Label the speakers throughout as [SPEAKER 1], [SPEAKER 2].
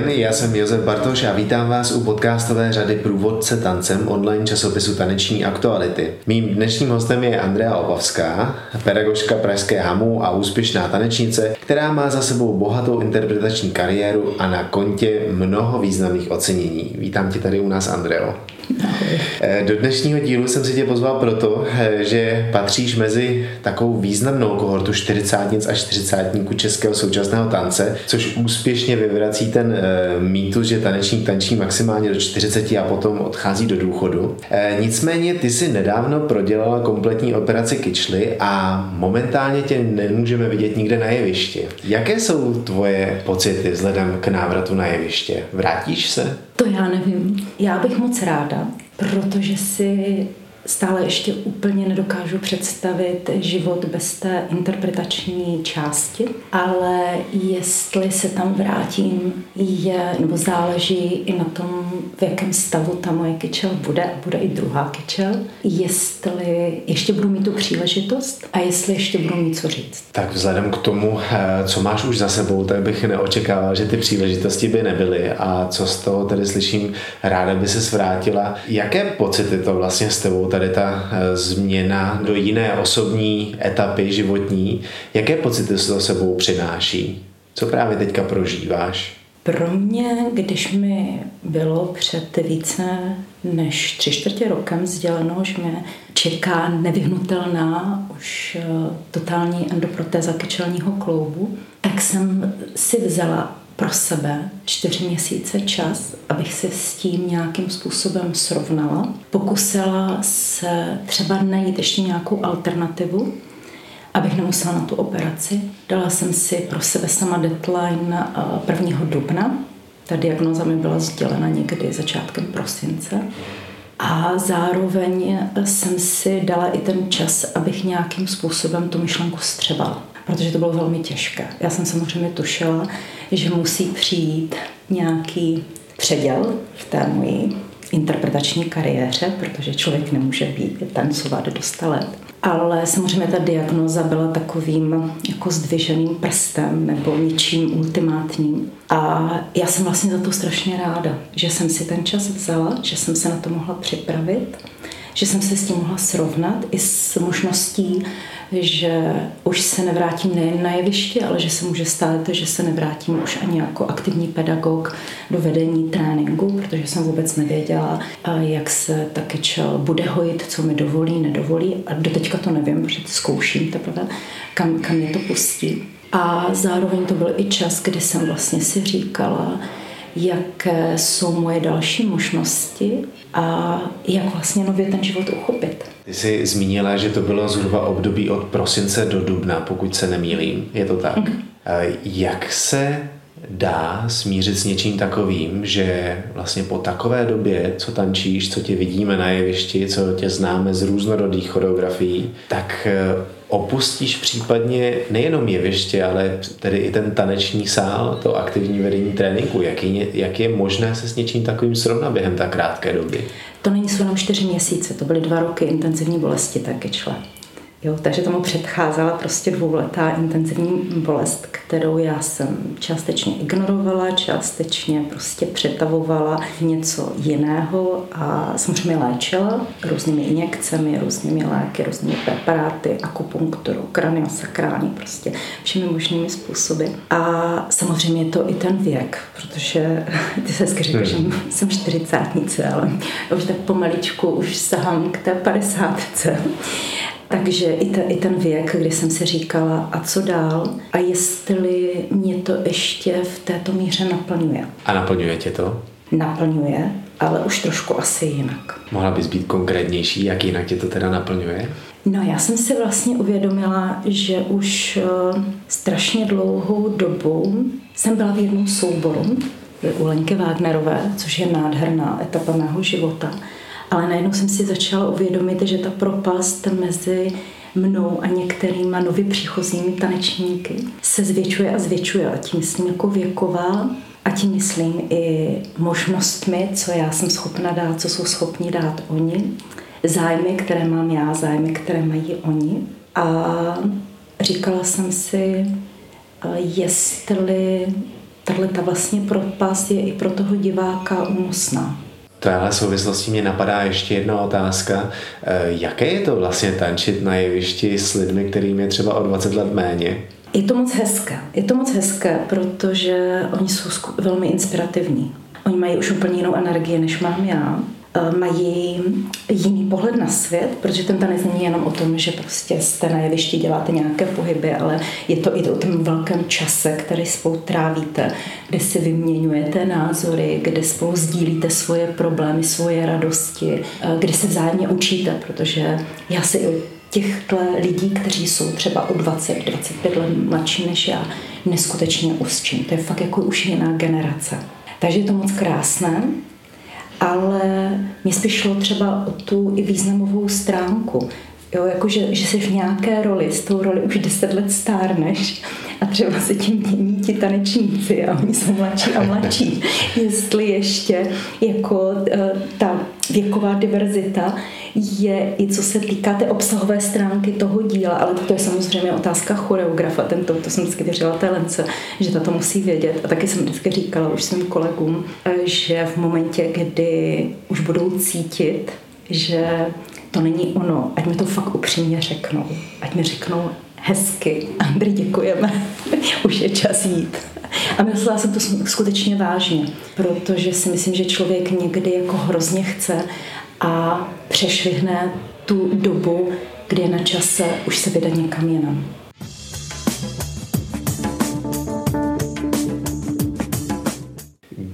[SPEAKER 1] den, já jsem Josef Bartoš a vítám vás u podcastové řady Průvodce tancem online časopisu Taneční aktuality. Mým dnešním hostem je Andrea Opavská, pedagožka Pražské hamu a úspěšná tanečnice, která má za sebou bohatou interpretační kariéru a na kontě mnoho významných ocenění. Vítám tě tady u nás, Andreo. Eh, do dnešního dílu jsem si tě pozval proto, eh, že patříš mezi takovou významnou kohortu 40 a 40 českého současného tance, což úspěšně vyvrací ten e, mýtus, že tanečník tančí maximálně do 40 a potom odchází do důchodu. E, nicméně ty si nedávno prodělala kompletní operaci kyčly a momentálně tě nemůžeme vidět nikde na jevišti. Jaké jsou tvoje pocity vzhledem k návratu na jeviště? Vrátíš se?
[SPEAKER 2] To já nevím. Já bych moc ráda, protože si stále ještě úplně nedokážu představit život bez té interpretační části, ale jestli se tam vrátím, je, nebo záleží i na tom, v jakém stavu ta moje kyčel bude a bude i druhá kyčel, jestli ještě budu mít tu příležitost a jestli ještě budu mít co říct.
[SPEAKER 1] Tak vzhledem k tomu, eh, co máš už za sebou, tak bych neočekával, že ty příležitosti by nebyly a co z toho tedy slyším, ráda by se vrátila. Jaké pocity to vlastně s tebou tady ta eh, změna do jiné osobní etapy životní, jaké pocity se to sebou přináší? Co právě teďka prožíváš?
[SPEAKER 2] Pro mě, když mi bylo před více než tři čtvrtě rokem sděleno, že mě čeká nevyhnutelná už eh, totální endoprotéza kyčelního kloubu, tak jsem si vzala pro sebe čtyři měsíce čas, abych se s tím nějakým způsobem srovnala. Pokusila se třeba najít ještě nějakou alternativu, abych nemusela na tu operaci. Dala jsem si pro sebe sama deadline 1. dubna. Ta diagnoza mi byla sdělena někdy začátkem prosince. A zároveň jsem si dala i ten čas, abych nějakým způsobem tu myšlenku střebala protože to bylo velmi těžké. Já jsem samozřejmě tušila, že musí přijít nějaký předěl v té mojí interpretační kariéře, protože člověk nemůže být tancovat do 100 let. Ale samozřejmě ta diagnoza byla takovým jako zdviženým prstem nebo něčím ultimátním. A já jsem vlastně za to strašně ráda, že jsem si ten čas vzala, že jsem se na to mohla připravit, že jsem se s tím mohla srovnat i s možností že už se nevrátím nejen na jeviště, ale že se může stát, že se nevrátím už ani jako aktivní pedagog do vedení tréninku, protože jsem vůbec nevěděla, jak se ta kečel bude hojit, co mi dovolí, nedovolí. A doteďka to nevím, protože zkouším teprve, kam, kam mě to pustí. A zároveň to byl i čas, kdy jsem vlastně si říkala, jaké jsou moje další možnosti a jak vlastně nově ten život uchopit.
[SPEAKER 1] Ty jsi zmínila, že to bylo zhruba období od prosince do dubna, pokud se nemýlím. Je to tak? Mm-hmm. Jak se dá smířit s něčím takovým, že vlastně po takové době, co tančíš, co tě vidíme na jevišti, co tě známe z různorodých choreografií, tak eh, opustíš případně nejenom jeviště, ale tedy i ten taneční sál, to aktivní vedení tréninku. Jak je, jak je možné se s něčím takovým srovnat během tak krátké doby?
[SPEAKER 2] To není jenom čtyři měsíce, to byly dva roky intenzivní bolesti taky čle. Jo, takže tomu předcházela prostě dvouletá intenzivní bolest, kterou já jsem částečně ignorovala, částečně prostě přetavovala v něco jiného a samozřejmě léčila různými injekcemi, různými léky, různými preparáty, akupunkturu, kraniosakrální, prostě všemi možnými způsoby. A samozřejmě je to i ten věk, protože ty se řekl, že hmm. jsem čtyřicátnice, ale už tak pomaličku už sahám k té padesátce. Takže i, te, i ten věk, kdy jsem si říkala, a co dál, a jestli mě to ještě v této míře naplňuje.
[SPEAKER 1] A naplňuje tě to?
[SPEAKER 2] Naplňuje, ale už trošku asi jinak.
[SPEAKER 1] Mohla bys být konkrétnější, jak jinak tě to teda naplňuje?
[SPEAKER 2] No já jsem si vlastně uvědomila, že už uh, strašně dlouhou dobu jsem byla v jednom souboru u Lenky Wagnerové, což je nádherná etapa mého života ale najednou jsem si začala uvědomit, že ta propast mezi mnou a některýma nově příchozími tanečníky se zvětšuje a zvětšuje. A tím myslím jako věková a tím myslím i možnostmi, co já jsem schopna dát, co jsou schopni dát oni, zájmy, které mám já, zájmy, které mají oni. A říkala jsem si, jestli tahle ta vlastně propast je i pro toho diváka únosná.
[SPEAKER 1] Téhle souvislosti mě napadá ještě jedna otázka. Eh, jaké je to vlastně tančit na jevišti s lidmi, kterým je třeba o 20 let méně?
[SPEAKER 2] Je to moc hezké. Je to moc hezké, protože oni jsou velmi inspirativní. Oni mají už úplně jinou energii, než mám já. Eh, mají jiný pohled na svět, protože ten tanec není jenom o tom, že prostě jste na jevišti, děláte nějaké pohyby, ale je to i o tom velkém čase, který spolu trávíte, kde si vyměňujete názory, kde spolu sdílíte svoje problémy, svoje radosti, eh, kde se vzájemně učíte, protože já si o těchto lidí, kteří jsou třeba o 20-25 let mladší než já, neskutečně usčím. To je fakt jako už jiná generace. Takže je to moc krásné ale mě spíš šlo třeba o tu i významovou stránku. Jo, jako že, že jsi v nějaké roli, s tou roli už deset let stárneš a třeba se tím mění ti tanečníci a oni jsou mladší a mladší. Jestli ještě jako eh, ta věková diverzita je i co se týká té obsahové stránky toho díla, ale to je samozřejmě otázka choreografa, tento, to jsem vždycky věřila té Lence, že ta to musí vědět. A taky jsem vždycky říkala už svým kolegům, eh, že v momentě, kdy už budou cítit, že to není ono, ať mi to fakt upřímně řeknou, ať mi řeknou hezky, Andri, děkujeme, už je čas jít. A myslela jsem to skutečně vážně, protože si myslím, že člověk někdy jako hrozně chce a přešvihne tu dobu, kdy je na čase už se vydat někam jinam.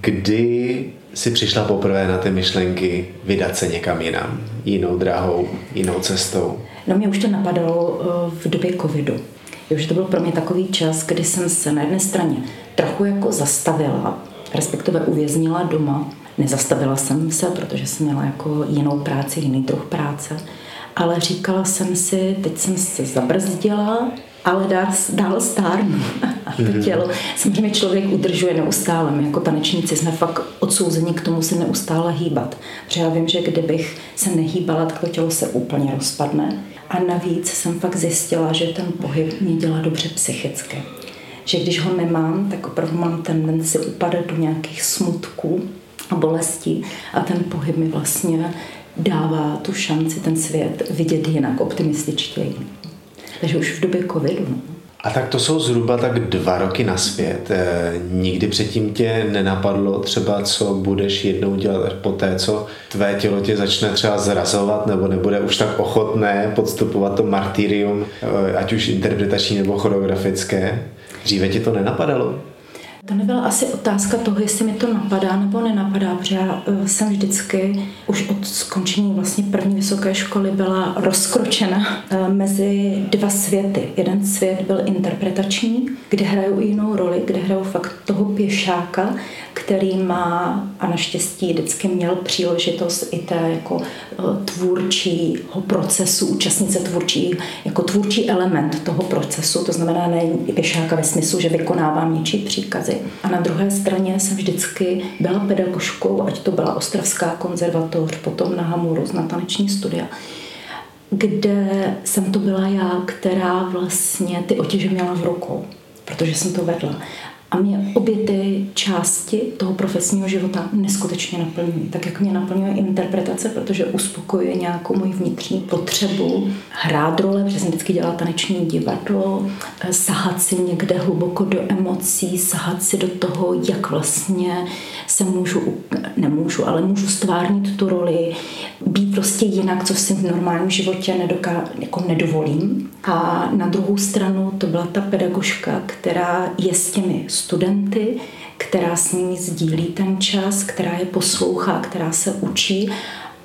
[SPEAKER 1] Kdy si přišla poprvé na ty myšlenky vydat se někam jinam, jinou drahou, jinou cestou?
[SPEAKER 2] No mě už to napadalo eh, v době covidu. Už to byl pro mě takový čas, kdy jsem se na jedné straně trochu jako zastavila, respektive uvěznila doma. Nezastavila jsem se, protože jsem měla jako jinou práci, jiný druh práce, ale říkala jsem si, teď jsem se zabrzdila, ale dál, dál stárnu. A to mhm. tělo, samozřejmě člověk udržuje neustále. My jako tanečníci jsme fakt odsouzeni k tomu se neustále hýbat. Protože já vím, že kdybych se nehýbala, tak to tělo se úplně rozpadne. A navíc jsem fakt zjistila, že ten pohyb mě dělá dobře psychicky. Že když ho nemám, tak opravdu mám tendenci upadat do nějakých smutků a bolestí a ten pohyb mi vlastně dává tu šanci ten svět vidět jinak, optimističtěji. Takže už v době covidu. No.
[SPEAKER 1] A tak to jsou zhruba tak dva roky na svět. Eh, nikdy předtím tě nenapadlo třeba, co budeš jednou dělat po té, co tvé tělo tě začne třeba zrazovat nebo nebude už tak ochotné podstupovat to martyrium, eh, ať už interpretační nebo choreografické. Dříve ti to nenapadalo?
[SPEAKER 2] To nebyla asi otázka toho, jestli mi to napadá nebo nenapadá, protože já eh, jsem vždycky už od skončení vlastně první vysoké školy byla rozkročena eh, mezi dva světy. Jeden svět byl interpretační, kde hraju jinou roli, kde hraju fakt toho pěšáka, který má a naštěstí vždycky měl příležitost i té jako eh, tvůrčího procesu, účastnice tvůrčí, jako tvůrčí element toho procesu, to znamená ne pěšáka ve smyslu, že vykonávám něčí příkazy. A na druhé straně jsem vždycky byla pedagožkou, ať to byla Ostravská konzervatoř, potom na Hamuru na taneční studia kde jsem to byla já, která vlastně ty otěže měla v rukou, protože jsem to vedla. A mě obě ty části toho profesního života neskutečně naplňují. Tak jak mě naplňuje interpretace, protože uspokojuje nějakou moji vnitřní potřebu hrát role, protože jsem vždycky dělala taneční divadlo, eh, sahat si někde hluboko do emocí, sahat si do toho, jak vlastně se můžu, nemůžu, ale můžu stvárnit tu roli, být prostě jinak, co si v normálním životě nedoká, jako nedovolím. A na druhou stranu to byla ta pedagožka, která je s těmi studenty, která s nimi sdílí ten čas, která je poslouchá, která se učí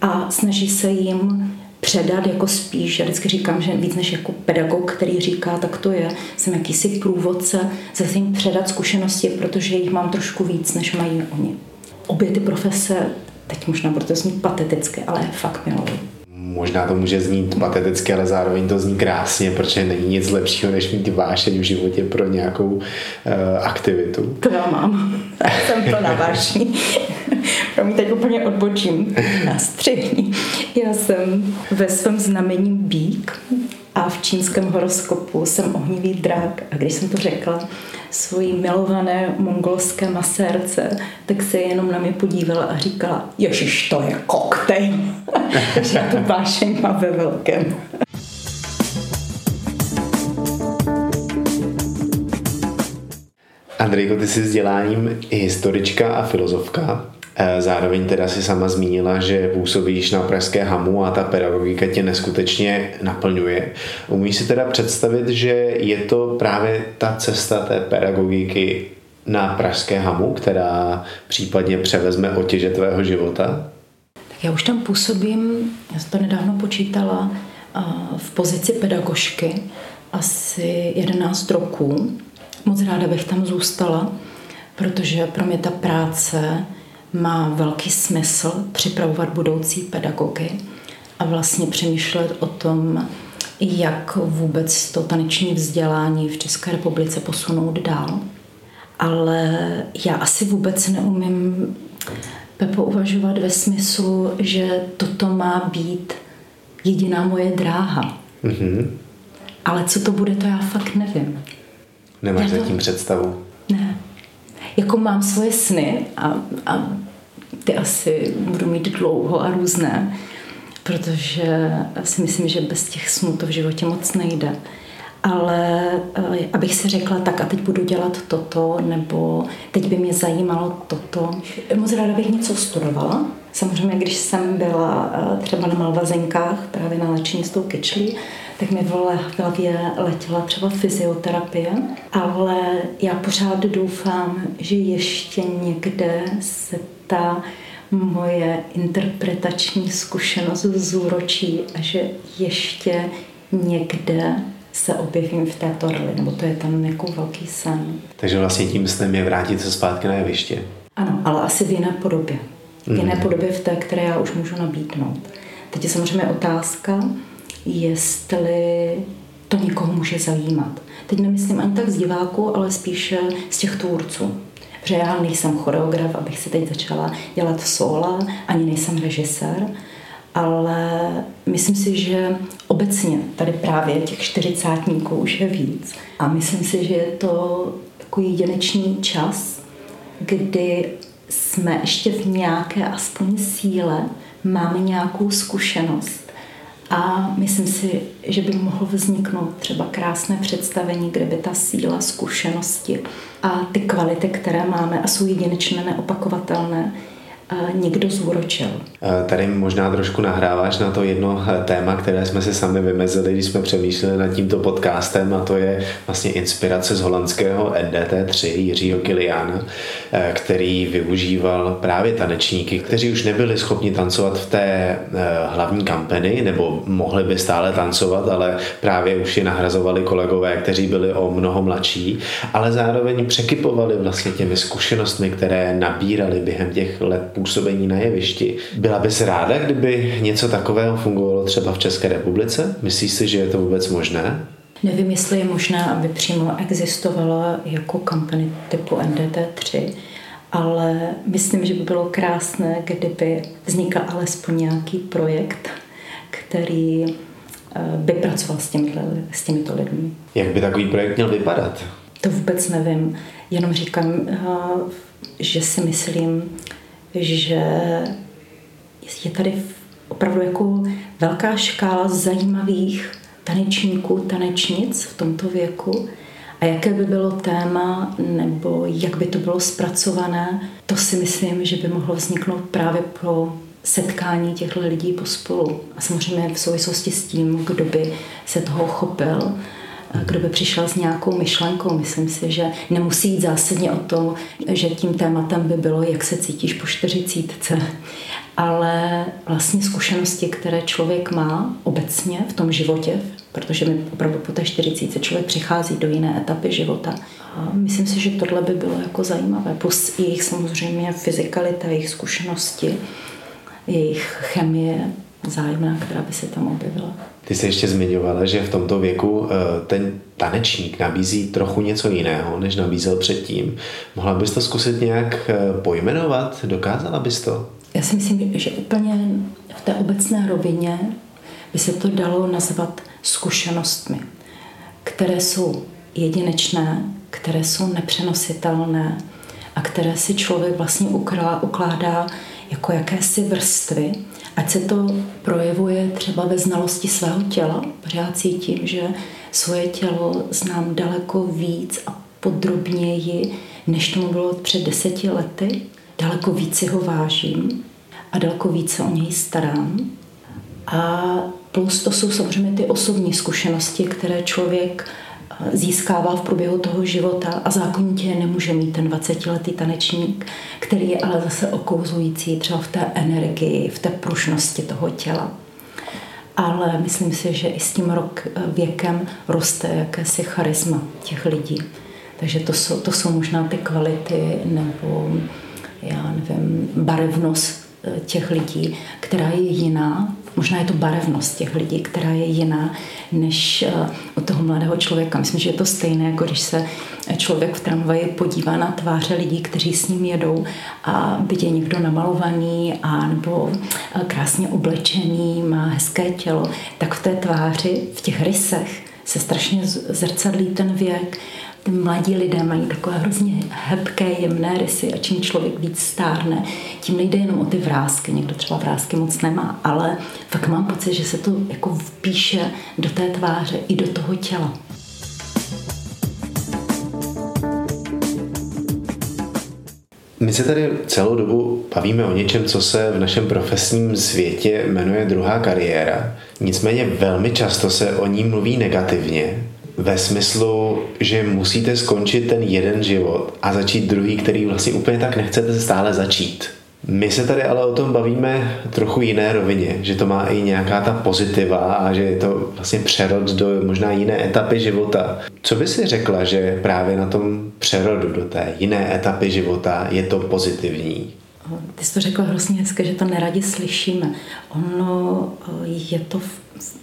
[SPEAKER 2] a snaží se jim předat jako spíš, já vždycky říkám, že víc než jako pedagog, který říká, tak to je, jsem jakýsi průvodce, zase jim předat zkušenosti, protože jich mám trošku víc, než mají oni. Obě ty profese, teď možná bude to znít pateticky, ale fakt miluji
[SPEAKER 1] možná to může znít pateticky, ale zároveň to zní krásně, protože není nic lepšího, než mít vášeň v životě pro nějakou uh, aktivitu.
[SPEAKER 2] To já mám. Já jsem to na vášní. Promiň, teď úplně odbočím na střední. Já jsem ve svém znamení bík a v čínském horoskopu jsem ohnivý drak. A když jsem to řekla, svojí milované mongolské masérce, tak se jenom na mě podívala a říkala, ježiš, to je koktejl. že to vášeň má ve velkém.
[SPEAKER 1] Andrejko, ty jsi vzděláním historička a filozofka. E, zároveň teda si sama zmínila, že působíš na Pražské hamu a ta pedagogika tě neskutečně naplňuje. Umíš si teda představit, že je to právě ta cesta té pedagogiky na Pražské hamu, která případně převezme otěže tvého života?
[SPEAKER 2] Tak já už tam působím, já jsem to nedávno počítala, v pozici pedagožky asi 11 roků. Moc ráda bych tam zůstala, protože pro mě ta práce má velký smysl připravovat budoucí pedagogy a vlastně přemýšlet o tom, jak vůbec to taneční vzdělání v České republice posunout dál. Ale já asi vůbec neumím Pepo uvažovat ve smyslu, že toto má být jediná moje dráha. Mm-hmm. Ale co to bude, to já fakt nevím.
[SPEAKER 1] Nemáš zatím představu?
[SPEAKER 2] Ne. Jako mám svoje sny a, a ty asi budu mít dlouho a různé, protože si myslím, že bez těch snů to v životě moc nejde. Ale eh, abych si řekla, tak a teď budu dělat toto, nebo teď by mě zajímalo toto. Moc ráda bych něco studovala. Samozřejmě, když jsem byla eh, třeba na Malvazenkách, právě na léčení s tou kyčlí, tak mi hlavě letěla třeba fyzioterapie, ale já pořád doufám, že ještě někde se ta moje interpretační zkušenost zúročí a že ještě někde se objevím v této roli, nebo to je ten jako velký sen.
[SPEAKER 1] Takže vlastně tím snem je vrátit se zpátky na jeviště.
[SPEAKER 2] Ano, ale asi v jiné podobě. V jiné mm. podobě v té, které já už můžu nabídnout. Teď je samozřejmě otázka, jestli to někoho může zajímat. Teď nemyslím ani tak z diváků, ale spíše z těch tvůrců. Protože já nejsem choreograf, abych si teď začala dělat sola, ani nejsem režisér, ale myslím si, že obecně tady právě těch čtyřicátníků už je víc. A myslím si, že je to jako jedinečný čas, kdy jsme ještě v nějaké aspoň síle, máme nějakou zkušenost a myslím si, že by mohlo vzniknout třeba krásné představení, kde by ta síla zkušenosti a ty kvality, které máme a jsou jedinečné, neopakovatelné, někdo zúročil.
[SPEAKER 1] Tady možná trošku nahráváš na to jedno eh, téma, které jsme si sami vymezili, když jsme přemýšleli nad tímto podcastem a to je vlastně inspirace z holandského NDT3 Jiřího Kiliana, eh, který využíval právě tanečníky, kteří už nebyli schopni tancovat v té eh, hlavní kampany, nebo mohli by stále tancovat, ale právě už je nahrazovali kolegové, kteří byli o mnoho mladší, ale zároveň překypovali vlastně těmi zkušenostmi, které nabírali během těch let působení na jevišti. Byla bys ráda, kdyby něco takového fungovalo třeba v České republice? Myslíš si, že je to vůbec možné?
[SPEAKER 2] Nevím, jestli je možné, aby přímo existovala jako kampany typu NDT3, ale myslím, že by bylo krásné, kdyby vznikl alespoň nějaký projekt, který eh, by pracoval s, těmito, s těmito lidmi.
[SPEAKER 1] Jak by takový projekt měl vypadat?
[SPEAKER 2] To vůbec nevím. Jenom říkám, eh, že si myslím, že je tady opravdu jako velká škála zajímavých tanečníků, tanečnic v tomto věku a jaké by bylo téma nebo jak by to bylo zpracované, to si myslím, že by mohlo vzniknout právě pro setkání těchto lidí pospolu. A samozřejmě v souvislosti s tím, kdo by se toho chopil, kdo by přišel s nějakou myšlenkou. Myslím si, že nemusí jít zásadně o to, že tím tématem by bylo, jak se cítíš po čtyřicítce, ale vlastně zkušenosti, které člověk má obecně v tom životě, protože mi opravdu po té čtyřicítce člověk přichází do jiné etapy života. A myslím si, že tohle by bylo jako zajímavé. Plus jejich samozřejmě fyzikalita, jejich zkušenosti, jejich chemie, zájemná, která by se tam objevila.
[SPEAKER 1] Ty jsi ještě zmiňovala, že v tomto věku eh, ten tanečník nabízí trochu něco jiného, než nabízel předtím. Mohla bys to zkusit nějak eh, pojmenovat? Dokázala bys to?
[SPEAKER 2] Já si myslím, že úplně v té obecné rovině by se to dalo nazvat zkušenostmi, které jsou jedinečné, které jsou nepřenositelné a které si člověk vlastně ukládá jako jakési vrstvy, ať se to projevuje třeba ve znalosti svého těla, protože já cítím, že svoje tělo znám daleko víc a podrobněji, než tomu bylo před deseti lety. Daleko víc ho vážím a daleko více o něj starám. A plus to jsou samozřejmě ty osobní zkušenosti, které člověk získává v průběhu toho života a zákonitě nemůže mít ten 20-letý tanečník, který je ale zase okouzlující třeba v té energii, v té pružnosti toho těla. Ale myslím si, že i s tím rok, eh, věkem roste jakési charisma těch lidí. Takže to jsou, to jsou možná ty kvality nebo já nevím, barevnost těch lidí, která je jiná. Možná je to barevnost těch lidí, která je jiná než eh, u toho mladého člověka. Myslím, že je to stejné, jako když se člověk v tramvaji podívá na tváře lidí, kteří s ním jedou a je někdo namalovaný a nebo eh, krásně oblečený, má hezké tělo, tak v té tváři, v těch rysech se strašně zrcadlí ten věk ty mladí lidé mají takové hrozně hebké, jemné rysy a čím člověk víc stárne, tím nejde jenom o ty vrázky. Někdo třeba vrázky moc nemá, ale fakt mám pocit, že se to jako vpíše do té tváře i do toho těla.
[SPEAKER 1] My se tady celou dobu bavíme o něčem, co se v našem profesním světě jmenuje druhá kariéra. Nicméně velmi často se o ní mluví negativně ve smyslu, že musíte skončit ten jeden život a začít druhý, který vlastně úplně tak nechcete stále začít. My se tady ale o tom bavíme trochu jiné rovině, že to má i nějaká ta pozitiva a že je to vlastně přerod do možná jiné etapy života. Co by si řekla, že právě na tom přerodu do té jiné etapy života je to pozitivní?
[SPEAKER 2] Ty jsi to řekla hrozně hezky, že to neradi slyšíme. Ono eh, je to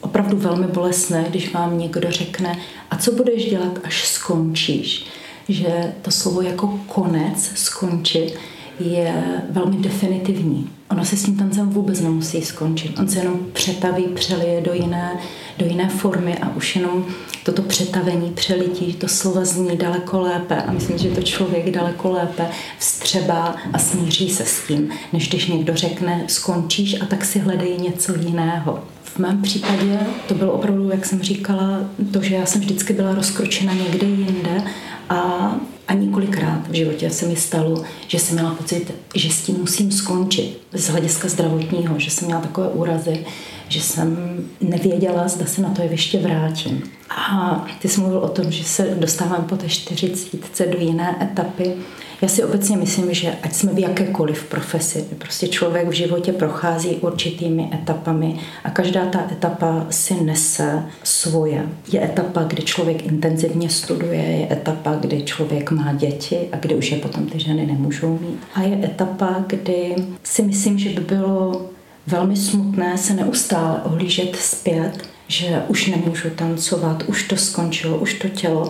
[SPEAKER 2] opravdu velmi bolestné, když vám někdo řekne, a co budeš dělat, až skončíš. Že to slovo jako konec, skončit, je velmi definitivní. Ono se s tím tancem vůbec nemusí skončit. On se jenom přetaví, přelije do jiné, do jiné formy a už jenom toto přetavení, přelití, to slovo zní daleko lépe a myslím, že to člověk daleko lépe vstřebá a smíří se s tím, než když někdo řekne skončíš a tak si hledej něco jiného. V mém případě to bylo opravdu, jak jsem říkala, to, že já jsem vždycky byla rozkročena někde jinde a a několikrát v životě se mi stalo, že jsem měla pocit, že s tím musím skončit z hlediska zdravotního, že jsem měla takové úrazy, že jsem nevěděla, zda se na to jeviště vrátím. A ty jsi mluvil o tom, že se dostávám po té čtyřicítce do jiné etapy. Já si obecně myslím, že ať jsme v jakékoliv profesi, prostě člověk v životě prochází určitými etapami a každá ta etapa si nese svoje. Je etapa, kdy člověk intenzivně studuje, je etapa, kdy člověk má děti a kdy už je potom ty ženy nemůžou mít. A je etapa, kdy si myslím, že by bylo velmi smutné se neustále ohlížet zpět, že už nemůžu tancovat, už to skončilo, už to tělo,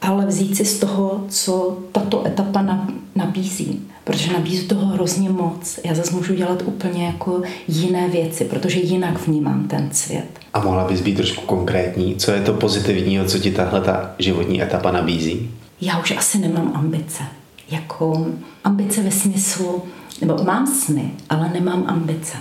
[SPEAKER 2] ale vzít si z toho, co tato etapa nabízí. Protože nabízí toho hrozně moc. Já zase můžu dělat úplně jako jiné věci, protože jinak vnímám ten svět.
[SPEAKER 1] A mohla bys být trošku konkrétní? Co je to pozitivního, co ti tahle ta životní etapa nabízí?
[SPEAKER 2] Já už asi nemám ambice. Jako ambice ve smyslu, nebo mám sny, ale nemám ambice.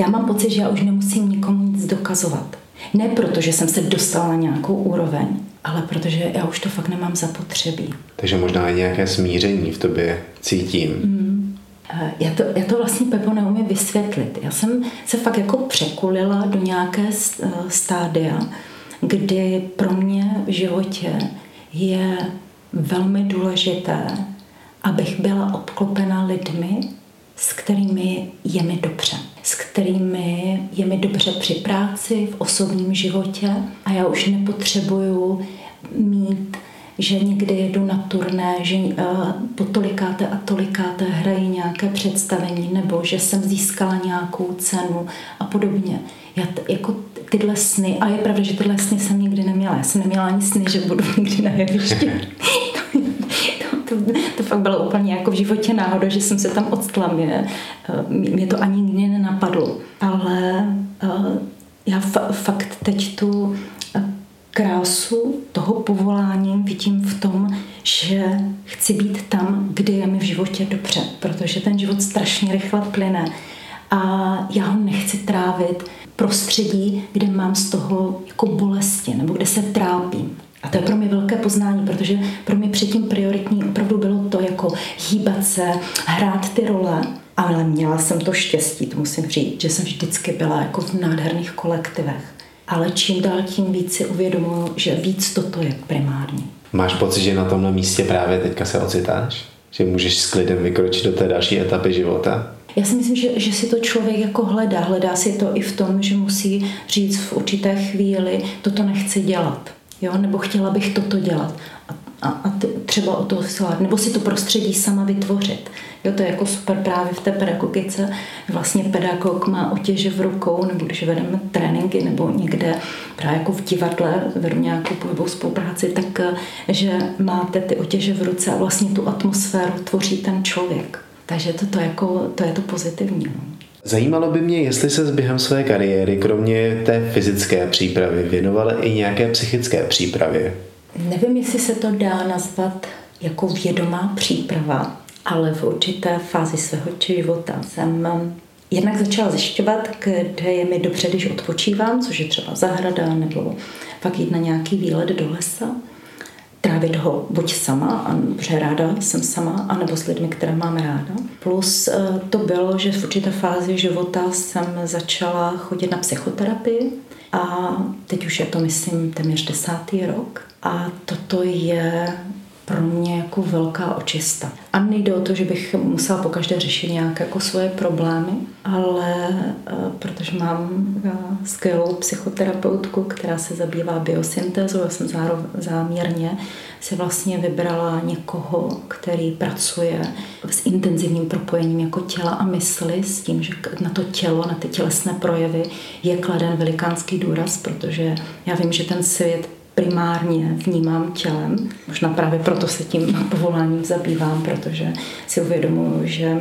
[SPEAKER 2] Já mám pocit, že já už nemusím nikomu nic dokazovat. Ne proto, že jsem se dostala na nějakou úroveň, ale protože já už to fakt nemám zapotřebí.
[SPEAKER 1] Takže možná i nějaké smíření v tobě cítím. Mm.
[SPEAKER 2] Já to, já to vlastně Pepo neumím vysvětlit. Já jsem se fakt jako překulila do nějaké eh, stádia, kdy pro mě v životě je velmi důležité, abych byla obklopena lidmi, s kterými je mi dobře, s kterými je mi dobře při práci, v osobním životě a já už nepotřebuju mít že někdy jedu na turné, že uh, po tolikáté a tolikáté hrají nějaké představení, nebo že jsem získala nějakou cenu a podobně. Já t- jako tyhle sny, a je pravda, že tyhle sny jsem nikdy neměla. Já jsem neměla ani sny, že budu někdy na jevišti. To, to fakt bylo úplně jako v životě náhoda, že jsem se tam odstla. Mě, eh, mě to ani nikdy nenapadlo. Ale uh, já fa- fakt teď tu krásu toho povolání vidím v tom, že chci být tam, kde je mi v životě dobře, protože ten život strašně rychle plyne a já ho nechci trávit prostředí, kde mám z toho jako bolesti nebo kde se trápím. A to je pro mě velké poznání, protože pro mě předtím prioritní opravdu bylo to jako hýbat se, hrát ty role, ale měla jsem to štěstí, to musím říct, že jsem vždycky byla jako v nádherných kolektivech. Ale čím dál tím víc si uvědomuji, že víc toto je primární.
[SPEAKER 1] Máš pocit, že na tomhle místě právě teďka se ocitáš? Že můžeš s klidem vykročit do té další etapy života?
[SPEAKER 2] Já si myslím, že, že si to člověk jako hledá. Hledá si to i v tom, že musí říct v určité chvíli, toto nechci dělat. Jo? Nebo chtěla bych toto dělat. A, a, a třeba o to silát. Nebo si to prostředí sama vytvořit. Jo, to je jako super právě v té pedagogice. Vlastně pedagog má otěže v rukou, nebo když vedeme tréninky, nebo někde právě jako v divadle vedu nějakou pohybovou spolupráci, tak že máte ty otěže v ruce a vlastně tu atmosféru tvoří ten člověk. Takže to, to, jako, to je to pozitivní. No.
[SPEAKER 1] Zajímalo by mě, jestli se během své kariéry, kromě té fyzické přípravy, věnovala i nějaké psychické přípravě.
[SPEAKER 2] Nevím, jestli se to dá nazvat jako vědomá příprava, ale v určité fázi svého života jsem um, jednak začala zjišťovat, kde je mi dobře, když odpočívám, což je třeba zahrada nebo fakt jít na nějaký výlet do lesa trávit ho buď sama, protože ráda jsem sama, anebo s lidmi, které mám ráda. Plus eh, to bylo, že v určité fázi života jsem začala chodit na psychoterapii a teď už je to, myslím, téměř desátý rok. A toto je pro mě jako velká očista. A nejde o to, že bych musela pokaždé řešit nějaké jako svoje problémy, ale eh, protože mám eh, skvělou psychoterapeutku, která se zabývá biosyntézou, já jsem záměrně si vlastně vybrala někoho, který pracuje s intenzivním propojením jako těla a mysli, s tím, že na to tělo, na ty tělesné projevy je kladen velikánský důraz, protože já vím, že ten svět primárně vnímám tělem. Možná právě proto se tím povoláním zabývám, protože si uvědomuji, že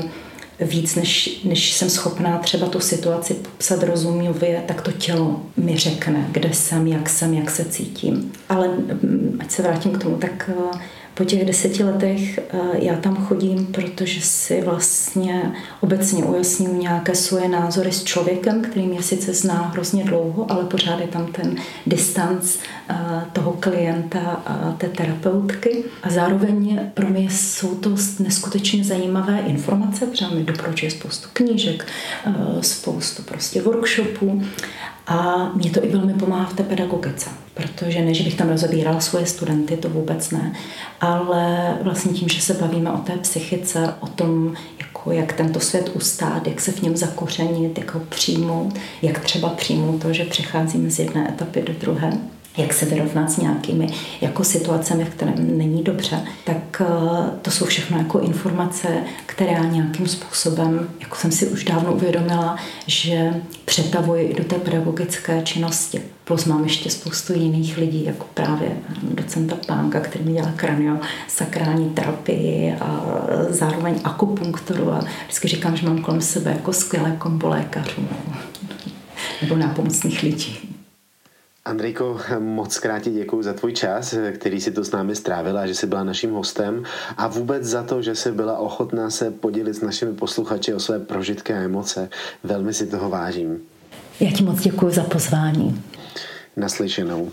[SPEAKER 2] víc, než, než jsem schopná třeba tu situaci popsat rozuměvě, tak to tělo mi řekne, kde jsem, jak jsem, jak se cítím. Ale mm, ať se vrátím k tomu, tak eh, po těch deseti letech eh, já tam chodím, protože si vlastně obecně ujasním nějaké svoje názory s člověkem, který mě sice zná hrozně dlouho, ale pořád je tam ten distanc eh, toho klienta a té terapeutky. A zároveň pro mě jsou to neskutečně zajímavé informace, protože mi doporučuje spoustu knížek, eh, spoustu prostě workshopů a mě to i velmi pomáhá v té pedagogice, protože ne, že bych tam rozebírala svoje studenty, to vůbec ne, ale vlastně tím, že se bavíme o té psychice, o tom, jako jak tento svět ustát, jak se v něm zakořenit, jak ho přijmout, jak třeba přijmout to, že přecházíme z jedné etapy do druhé, jak se vyrovnat s nějakými jako situacemi, v kterém není dobře, tak eh, to jsou všechno jako informace, které já nějakým způsobem, jako jsem si už dávno uvědomila, že přetavuji do té pedagogické činnosti. Plus mám ještě spoustu jiných lidí, jako právě docenta Pánka, který mi dělá kranio, sakrální terapii a zároveň akupunkturu a vždycky říkám, že mám kolem sebe jako skvělé kombo lékařů nebo nápomocných lidí.
[SPEAKER 1] Andrejko, moc krát ti děkuji za tvůj čas, který si tu s námi strávila, že jsi byla naším hostem a vůbec za to, že jsi byla ochotná se podělit s našimi posluchači o své prožitky a emoce. Velmi si toho vážím.
[SPEAKER 2] Já ti moc děkuji za pozvání.
[SPEAKER 1] Naslyšenou.